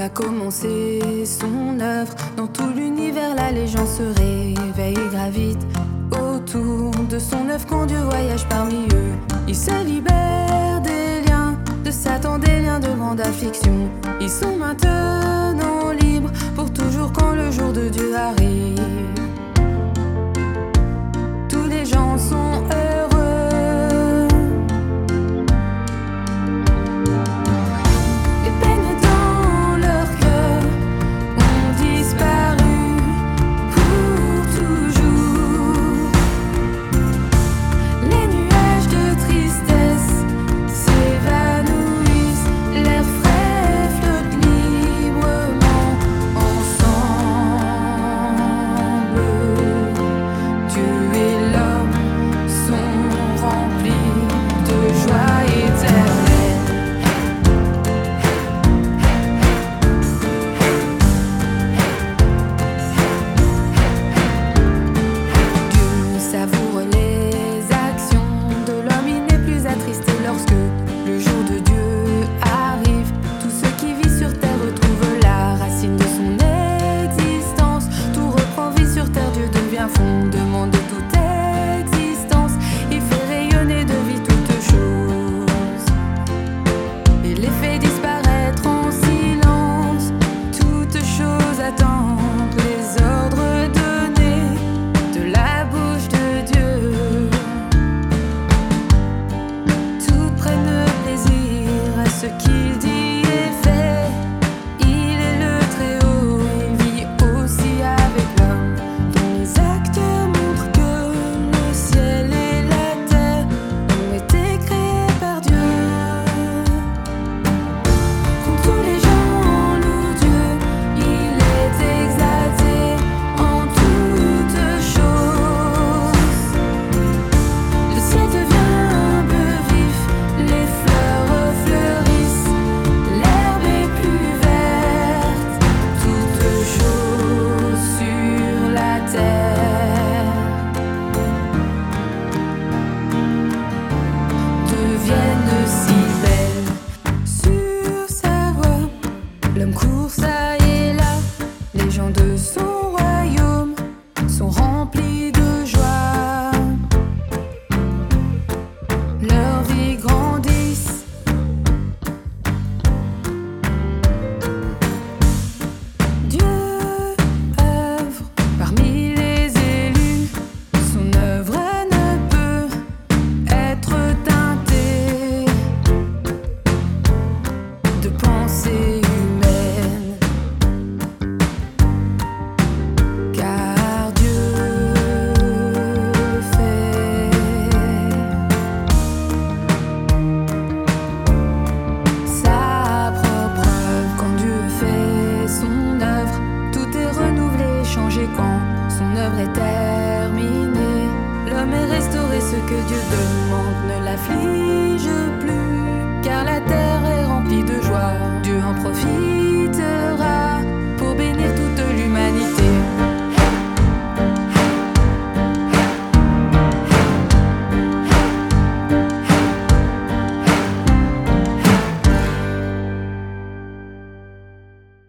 a commencé son œuvre. Dans tout l'univers, là, les gens se réveillent, gravitent autour de son œuvre quand Dieu voyage parmi eux. Il se libère des liens de Satan, des liens de grande affliction. Ils sont maintenant aqui. est. L'homme est restauré, ce que Dieu demande ne l'afflige plus.